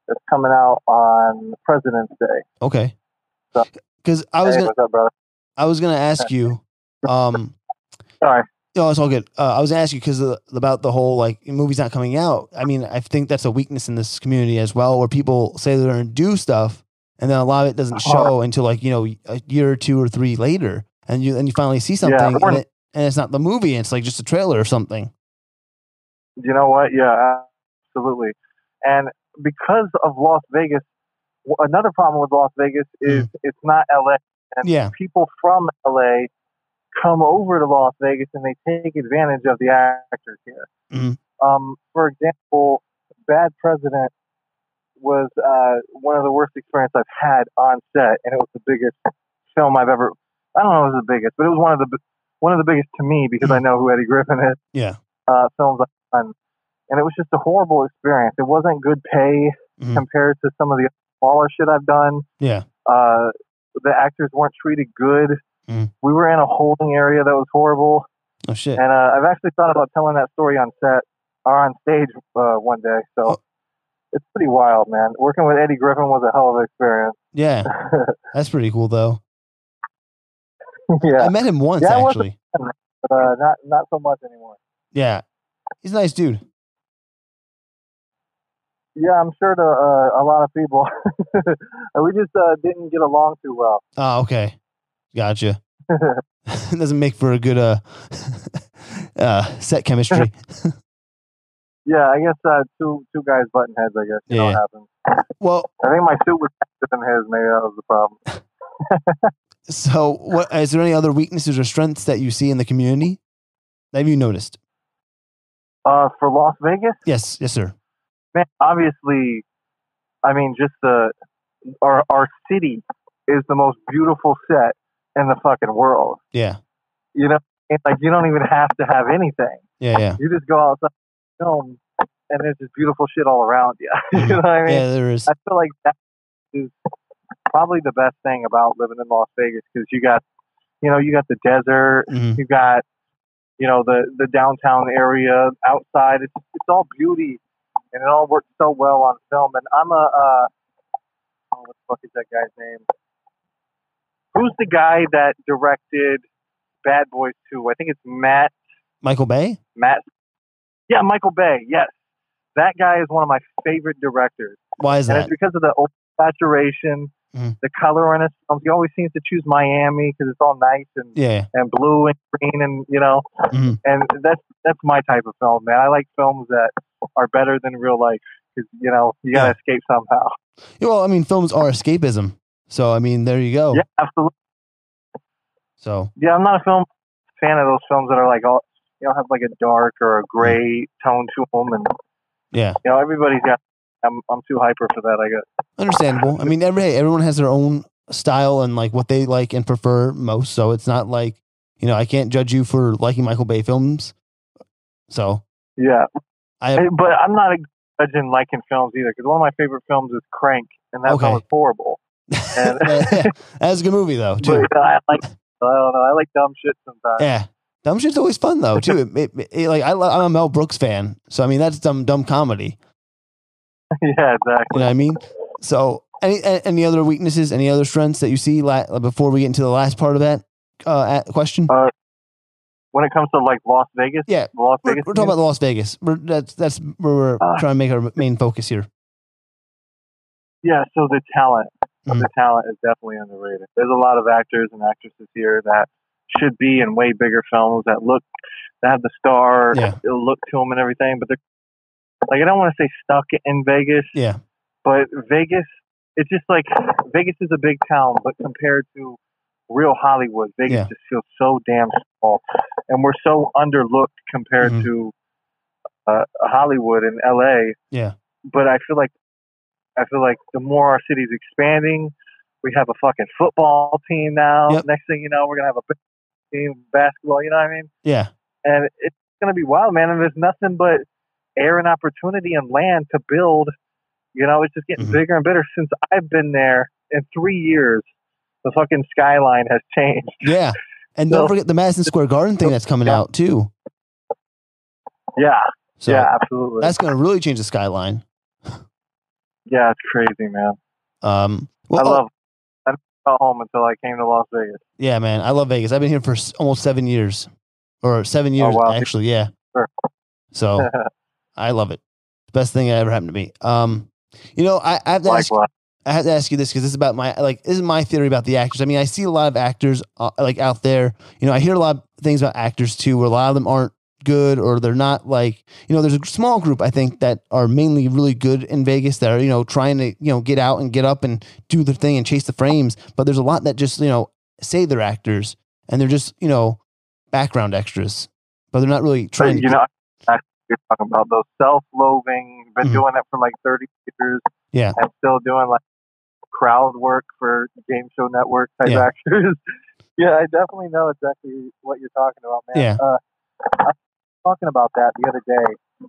that's coming out on President's Day. Okay. Because so, I was hey, gonna, up, I was gonna ask you. Um, Sorry. No, it's all good. Uh, I was going to ask you because about the whole like movies not coming out. I mean, I think that's a weakness in this community as well, where people say they're going to do stuff, and then a lot of it doesn't show until like you know a year or two or three later, and you then you finally see something, yeah, and, it, and it's not the movie; it's like just a trailer or something. You know what? Yeah, absolutely. And because of Las Vegas, another problem with Las Vegas is mm. it's not LA, and yeah. people from LA come over to Las Vegas and they take advantage of the actors here. Mm-hmm. Um, for example, Bad President was uh, one of the worst experiences I've had on set, and it was the biggest film I've ever. I don't know if it was the biggest, but it was one of the one of the biggest to me because mm-hmm. I know who Eddie Griffin is. Yeah, uh, films I've done, and it was just a horrible experience. It wasn't good pay mm-hmm. compared to some of the smaller shit I've done. Yeah, uh, the actors weren't treated good. Mm. We were in a holding area that was horrible. Oh shit! And uh, I've actually thought about telling that story on set or on stage uh, one day. So oh. it's pretty wild, man. Working with Eddie Griffin was a hell of an experience. Yeah, that's pretty cool, though. yeah, I met him once yeah, actually. But, uh, not not so much anymore. Yeah, he's a nice dude. Yeah, I'm sure to uh, a lot of people. we just uh, didn't get along too well. Oh, okay. Gotcha. doesn't make for a good uh, uh set chemistry. yeah, I guess uh, two two guys button heads. I guess you yeah. know what happens. Well, I think my suit was than his. Maybe that was the problem. so, what is there any other weaknesses or strengths that you see in the community? Have you noticed? Uh, for Las Vegas, Yes, yes, sir. Man, obviously, I mean, just the our our city is the most beautiful set in the fucking world. Yeah, You know, it's like you don't even have to have anything. yeah, yeah. You just go outside, film, and there's just beautiful shit all around you. you know what I mean? Yeah, there is. I feel like that is probably the best thing about living in Las Vegas because you got, you know, you got the desert, Mhm. you got, you know, the the downtown area outside. It's it's all beauty, and it all worked so well on film. And I'm a, uh, oh, what the fuck is that guy's name? Who's the guy that directed Bad Boys 2? I think it's Matt Michael Bay. Matt. Yeah, Michael Bay. Yes, that guy is one of my favorite directors. Why is And that? it's because of the saturation, Mhm. the color in his films. He always seems to choose Miami because it's all nice and, Yeah. and blue and green and you know. Mhm. And that's that's my type of film, man. I like films that are better than real life because you know you gotta escape somehow. Yeah, Well, I mean, films are escapism. So I mean, there you go. Yeah, absolutely. So Yeah, I'm not a film fan of those films that are like all you know have like a dark or a gray tone to them, and yeah, you know everybody's got. I'm I'm too hyper for that. I guess. understandable. I mean, every hey, everyone has their own style and like what they like and prefer most. So it's not like you know I can't judge you for liking Michael Bay films. So Yeah, I have, but I'm not a judging liking films either because one of my favorite films is Crank, and that Okay. was horrible. And that's a good movie though but too. I like I don't know I like dumb shit sometimes. Yeah. Dumb shit's always fun though too. It, it, it- like I, I'm a Mel Brooks fan, so I mean that's dumb dumb comedy. yeah, exactly. You know what I mean? So any any other weaknesses, any other strengths that you see la- before we get into the last part of that uh, question? Uh, When it comes to like Las Vegas, Yeah, Las we're, Vegas. we're talking about Las Vegas. We're, that's that's where we're Uh, trying to make our main focus here. Yeah, so the talent, Mhm. the talent is definitely underrated. There's a lot of actors and actresses here that should be in way bigger films that look, that have the star Yeah. look to them and everything, but they're like I don't want to say stuck in Vegas, Yeah, but Vegas, it's just like Vegas is a big town, but compared to real Hollywood, Vegas Yeah. just feels so damn small, and we're so underlooked compared Mhm. to uh, Hollywood and LA. yeah, But I feel like I feel like the more our city's expanding, we have a fucking football team now. Yep. Next thing you know, we're gonna have a team basketball. You know what I mean? yeah, and it's going to be wild, man. And there's nothing but air and opportunity and land to build. You know, it's just getting Mhm. bigger and bigger since I've been there. In three years, the fucking skyline has changed. yeah. And don't So- forget the Madison Square Garden thing that's coming Yeah. out too. Yeah, So yeah, absolutely. that's going to really change the skyline. yeah, it's crazy, man. Um, well, I oh, love. I didn't go home until I came to Las Vegas. yeah, man, I love Vegas. I've been here for almost seven years, or seven years Oh, wow. actually. Yeah. Sure. So I love it. Best thing that ever happened to me. Um, you know, I, I have to ask. I have to ask you this because this is about my like this is my theory about the actors. I mean, I see a lot of actors uh, like out there. You know, I hear a lot of things about actors too, where a lot of them aren't good or they're not like you know. There's a small group I think that are mainly really good in Vegas that are you know trying to you know get out and get up and do their thing and chase the frames. But there's a lot that just you know say they're actors and they're just you know background extras, but they're not really trying. you to know, you're talking about those self-loathing. Been Mhm. doing it for like 30 years. Yeah. and still doing like crowd work for game show network type Yeah. actors. yeah, I definitely know exactly what you're talking about, man. Yeah. Uh, I was talking about that the other day.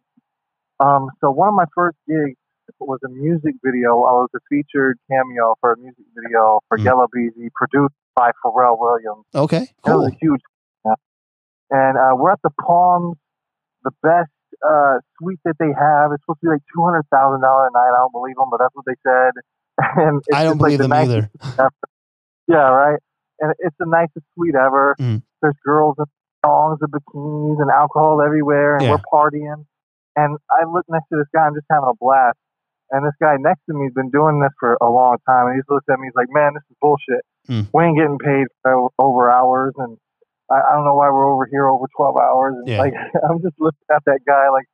Um, so one of my first gigs was a music video. I was a featured cameo for a music video for Mm. Yella Beezy, produced by Pharrell Williams. okay, That was cool. a huge. And uh, we're at the Palms, the best uh, suite that they have. It's supposed to be like two hundred thousand dollar a night. I don't believe them, but that's what they said. And I don't just, like, believe the them either. Yeah, right. And it's the nicest suite ever. Mm. There's girls in thongs and bikinis and alcohol everywhere, and Yeah. we're partying. And I look next to this guy. I'm just having a blast. And this guy next to me has been doing this for a long time. And he's looked at me. He's like, "Man, this is bullshit. Mm. We ain't getting paid for over hours, and I, I don't know why we're over here over 12 hours." And Yeah. like, I'm just looking at that guy like,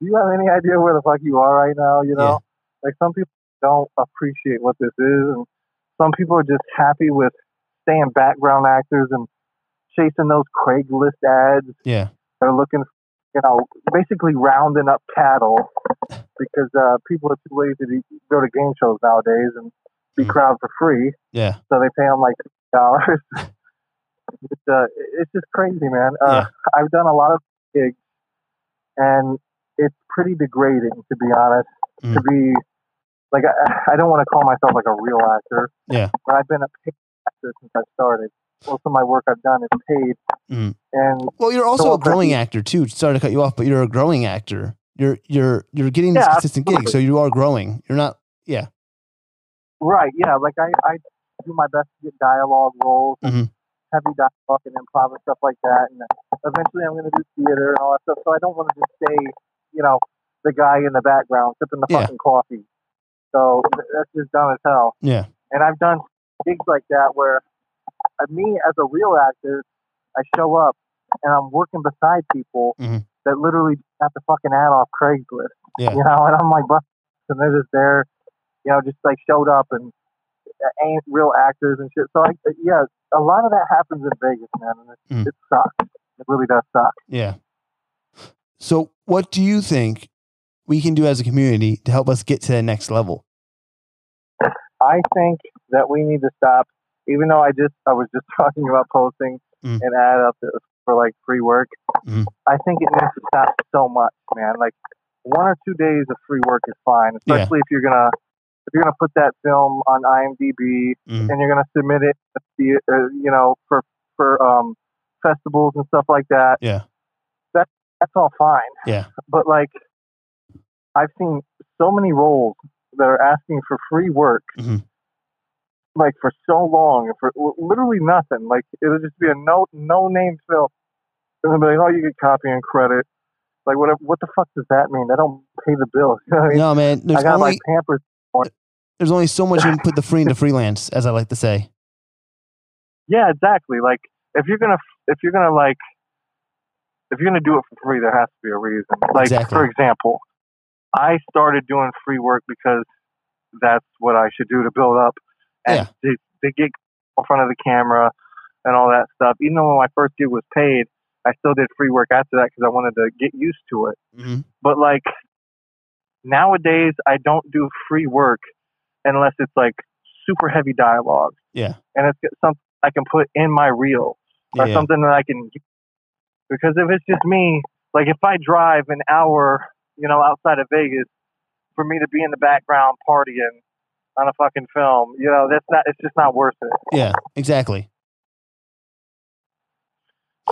"Do you have any idea where the fuck you are right now?" You know, like some people don't appreciate what this is, and some people are just happy with staying background actors and chasing those Craigslist ads. Yeah, They're looking you know, basically rounding up cattle because uh, people are too lazy to go to game shows nowadays and be mm. crowd for free. Yeah. So they pay them like dollars. it's, uh, it's just crazy, man. Uh, yeah. I've done a lot of gigs, and it's pretty degrading, to be honest. Mm. To be like, I, I don't want to call myself like a real actor. Yeah. But I've been a paid actor since I started. Most of my work I've done is paid. Mm. And well, you're also so a growing actor too. Sorry to cut you off, but you're a growing actor. You're you're you're getting yeah, consistent gigs, so you are growing. You're not, yeah. Right. Yeah. Like I, I do my best to get dialogue roles. Mm-hmm heavy dialogue and improv and stuff like that. And eventually, I'm going to do theater and all that stuff. So I don't want to just stay, you know, the guy in the background sipping the yeah. fucking coffee. So that's just dumb as hell. Yeah. And I've done gigs like that where uh, me as a real actor, I show up and I'm working beside people mm-hmm. that literally have to fucking ad off Craigslist. Yeah. You know, and I'm like, and they're just there, you know, just like showed up and ain't real actors and shit. So I, yeah, a lot of that happens in Vegas, man, and it, mm. it sucks. It really does suck. Yeah. So, what do you think we can do as a community to help us get to the next level? I think that we need to stop. Even though I just I was just talking about posting mm. an ad up for like free work, mm. I think it needs to stop so much, man. Like one or two days of free work is fine, especially yeah. if you're gonna if you're going to put that film on IMDb mm. and you're going to submit it, uh, you know, for for um, festivals and stuff like that, yeah, that that's all fine. Yeah, but like, I've seen so many roles that are asking for free work, mm-hmm. like for so long, for literally nothing. Like it'll just be a no no name film, and they'll be like, oh, you get copy and credit. Like what? What the fuck does that mean? They don't pay the bills. no, man. I got only, like Pampers there's only so much you can put the free into freelance, as I like to say. Yeah, exactly. Like if you're gonna if you're gonna like if you're gonna do it for free, there has to be a reason. Like exactly. for example, I started doing free work because that's what I should do to build up and yeah. to, to get in front of the camera and all that stuff. Even though my first gig was paid, I still did free work after that because I wanted to get used to it. Mm-hmm. But like nowadays, I don't do free work unless it's like super heavy dialogue. Yeah. And it's something I can put in my reel or yeah. something that I can. Because if it's just me, like if I drive an hour, you know, outside of Vegas, for me to be in the background partying on a fucking film, you know, that's not. It's just not worth it. Yeah, exactly.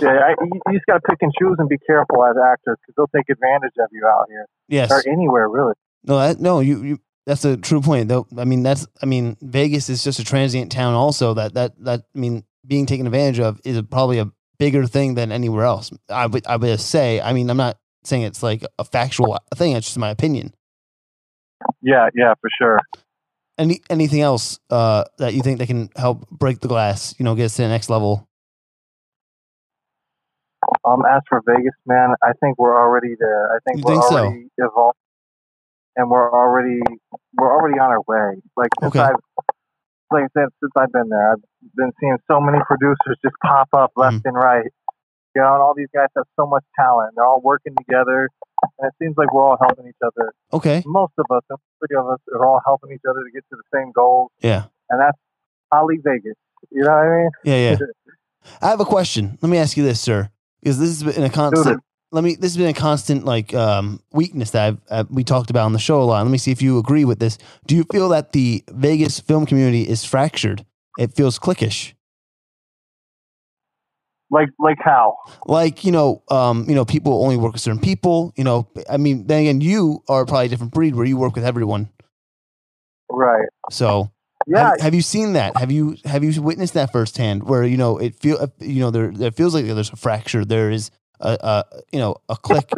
Yeah, I, you, you just got to pick and choose and be careful as actors because they'll take advantage of you out here. Yes, or anywhere really. No, that, no, you, you that's a true point. Though I mean, that's I mean, Vegas is just a transient town. Also, that that that I mean, being taken advantage of is probably a bigger thing than anywhere else. I would I would say. I mean, I'm not saying it's like a factual thing. It's just my opinion. Yeah, yeah, for sure. Any anything else uh, that you think that can help break the glass? You know, get us to the next level. Um, as for Vegas, man, I think we're already there. I think you we're think already so? evolved and we're already we're already on our way. Like since okay. I've like I said, since I've been there, I've been seeing so many producers just pop up left mm and right. You know, and all these guys have so much talent. They're all working together, and it seems like we're all helping each other. Okay. Most of us, three of us, are all helping each other to get to the same goals. Yeah. And that's Holly Vegas. You know what I mean? Yeah, yeah. I have a question. Let me ask you this, sir, because this has been a constant let me this has been a constant like um, weakness that I've, uh, we talked about on the show a lot let me see if you agree with this do you feel that the vegas film community is fractured it feels cliquish like like how like you know um, you know people only work with certain people you know i mean then again you are probably a different breed where you work with everyone right so yeah. Have, have, you seen that? Have you have you witnessed that firsthand? Where you know it feel you know there there feels like there's a fracture. There is a, a you know a click.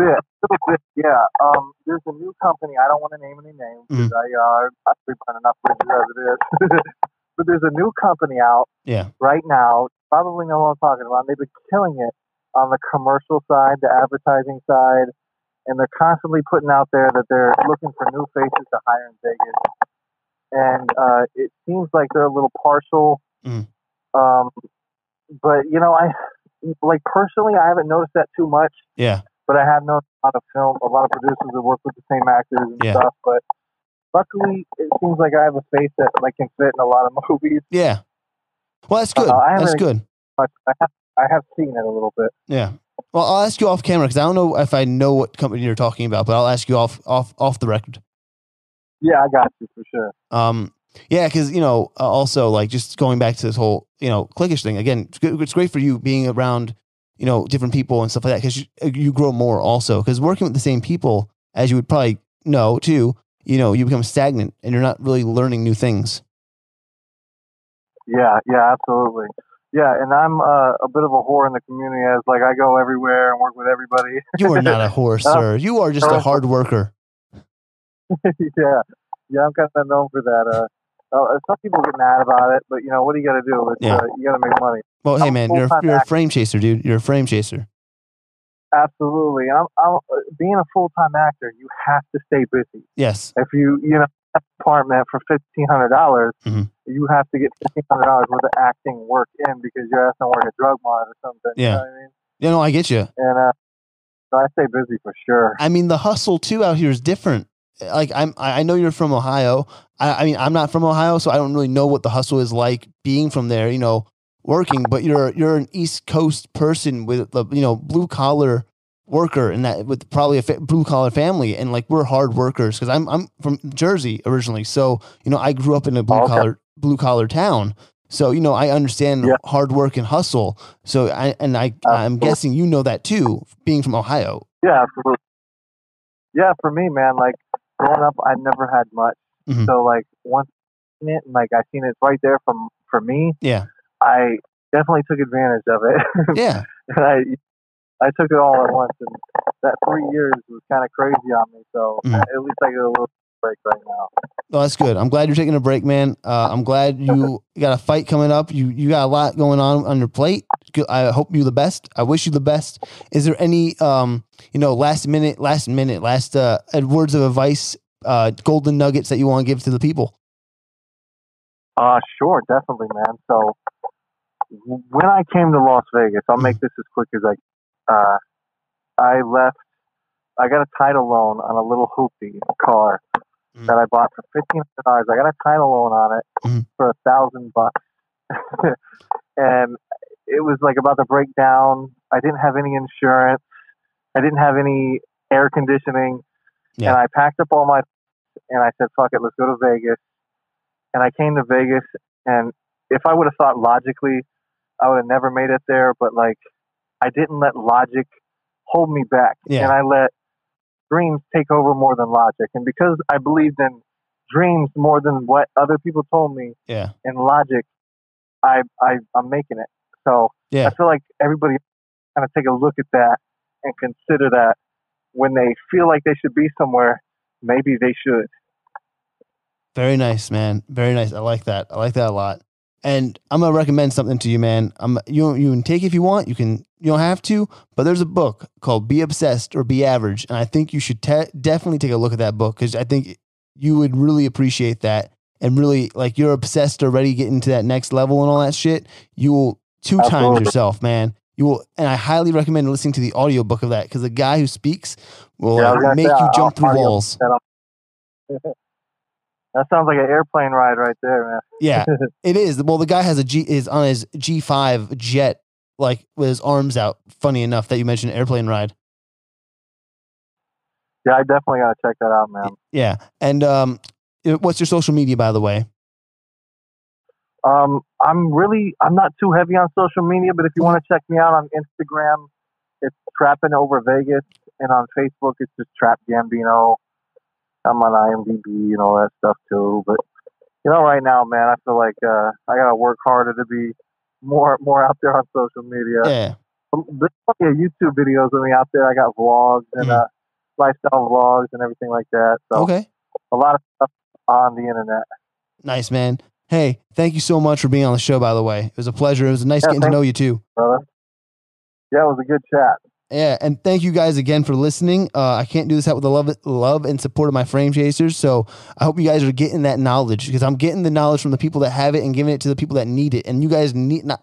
yeah. Um, there's a new company. I don't want to name any names because mm. I uh I've run enough bridges as it is. but there's a new company out. Yeah. Right now, probably know what I'm talking about. They've been killing it on the commercial side, the advertising side, and they're constantly putting out there that they're looking for new faces to hire in Vegas. And uh, it seems like they're a little partial. Mm. Um, but you know, I like personally, I haven't noticed that too much. Yeah. but I have known a lot of film, a lot of producers that work with the same actors and Yeah. stuff. But luckily, it seems like I have a face that like can fit in a lot of movies. Yeah. Well, that's good. Uh, I that's good. But I have, I have seen it a little bit. Yeah. Well, I'll ask you off camera because I don't know if I know what company you're talking about, but I'll ask you off off off the record. Yeah, I got you for sure. Um, yeah, because you know, uh, also like just going back to this whole you know clickish thing again. It's, good, it's great for you being around you know different people and stuff like that because you, uh, you grow more also because working with the same people as you would probably know too. You know, you become stagnant and you're not really learning new things. Yeah, yeah, absolutely. Yeah, and I'm uh, a bit of a whore in the community as like I go everywhere and work with everybody. You are not a horse, Uh, sir. You are just a uh, hard worker. yeah, yeah, I'm kind of known for that. Uh, uh, some people get mad about it, but you know what do you got to do? It's, Yeah. uh, you got to make money. Well, hey I'm man, you're a, you're a frame chaser, dude. You're a frame chaser. Absolutely. I'm, I'm uh, being a full time actor. You have to stay busy. Yes. If you you know apartment for fifteen hundred dollars, Mhm. You have to get fifteen hundred dollars worth of acting work in because your ass don't work a drug mart or something. You Yeah. know what I mean? You know, I get you. And uh, so I stay busy for sure. I mean, the hustle too out here is different. Like I'm, I know you're from Ohio. I, I mean, I'm not from Ohio, so I don't really know what the hustle is like being from there. You know, working, but you're you're an East Coast person with the you know blue collar worker and that with probably a fa- blue collar family, and like we're hard workers because I'm I'm from Jersey originally, so you know I grew up in a blue Okay. Blue collar town. So you know I understand Yeah. hard work and hustle. So I and I I'm guessing you know that too, being from Ohio. Yeah, absolutely. Yeah, for me, man, like growing up, I never had much. Mhm. So like once seen it, and like I seen it right there from for me, Yeah, I definitely took advantage of it. yeah. and I I took it all at once, and that three years was kind of crazy on me. So Mhm. at least I get a little break right now. Oh, that's good. I'm glad you're taking a break, man. Uh, I'm glad you got a fight coming up. You you got a lot going on on your plate. I hope you the best. I wish you the best. Is there any um you know last minute, last minute, last uh words of advice, uh golden nuggets that you want to give to the people? Uh, sure, definitely, man. So when I came to Las Vegas, I'll make this as quick as I. Uh, I left. I got a title loan on a little hoopy car That I bought for fifteen hundred dollars. I got a title loan on it Mhm. for a thousand bucks, and it was like about to break down. I didn't have any insurance. I didn't have any air conditioning, Yeah. and I packed up all my and I said, "Fuck it, let's go to Vegas." And I came to Vegas, and if I would have thought logically, I would have never made it there. But like, I didn't let logic hold me back, Yeah. and I let dreams take over more than logic. And because I believed in dreams more than what other people told me Yeah, and logic, I, I I'm making it. So Yeah. I feel like everybody kind of take a look at that and consider that when they feel like they should be somewhere, maybe they should. very nice, man. Very nice. I like that. I like that a lot. And I'm gonna recommend something to you, man. I'm you you can take it if you want. You can you don't have to, but there's a book called Be Obsessed or Be Average, and I think you should te- definitely take a look at that book because I think you would really appreciate that and really like you're obsessed already getting to that next level and all that shit. You will two times yourself, man. You will, and I highly recommend listening to the audiobook of that because the guy who speaks will Yeah, I was gonna make say, you I'll- jump through walls. That, sounds like an airplane ride right there, man. Yeah, it is. Well, the guy has a G is on his G five jet, like with his arms out. Funny enough that you mentioned airplane ride. Yeah, I definitely gotta check that out, man. Yeah, and um, what's your social media, by the way? Um, I'm really I'm not too heavy on social media, but if you want to check me out on Instagram, it's Trapping Over Vegas, and on Facebook it's just Trap Gambino. I'm on IMDb and all that stuff too. But you know, right now, man, I feel like uh, I gotta work harder to be more more out there on social media. Yeah, Um, There's plenty of YouTube videos of me out there. I got vlogs and Mhm. uh, lifestyle vlogs and everything like that. So okay, a lot of stuff on the internet. nice man. Hey, thank you so much for being on the show. By the way, it was a pleasure. It was nice Yeah, getting to know you too. brother. Yeah, it was a good chat. Yeah, and thank you guys again for listening. Uh, I can't do this out with the love, love and support of my frame chasers. So I hope you guys are getting that knowledge because I'm getting the knowledge from the people that have it and giving it to the people that need it. And you guys need not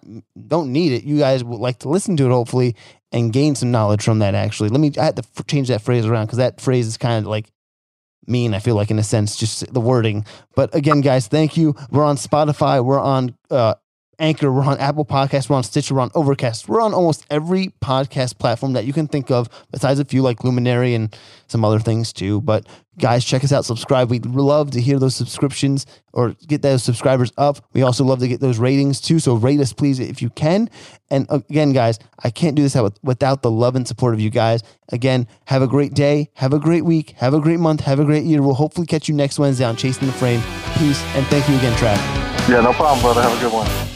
don't need it. You guys would like to listen to it hopefully and gain some knowledge from that. Actually, let me. I had to f- change that phrase around because that phrase is kind of like mean. I feel like in a sense, just the wording. But again, guys, thank you. We're on Spotify. We're on uh, Anchor, we're on Apple Podcasts, we're on Stitcher, we're on Overcast. We're on almost every podcast platform that you can think of, besides a few like Luminary and some other things too. But guys, check us out, subscribe. We'd love to hear those subscriptions or get those subscribers up. We also love to get those ratings too. So rate us, please, if you can. And again, guys, I can't do this without the love and support of you guys. Again, have a great day, have a great week, have a great month, have a great year. We'll hopefully catch you next Wednesday on Chasing the Frame. Peace, and thank you again, Trav. Yeah, no problem, brother. Have a good one.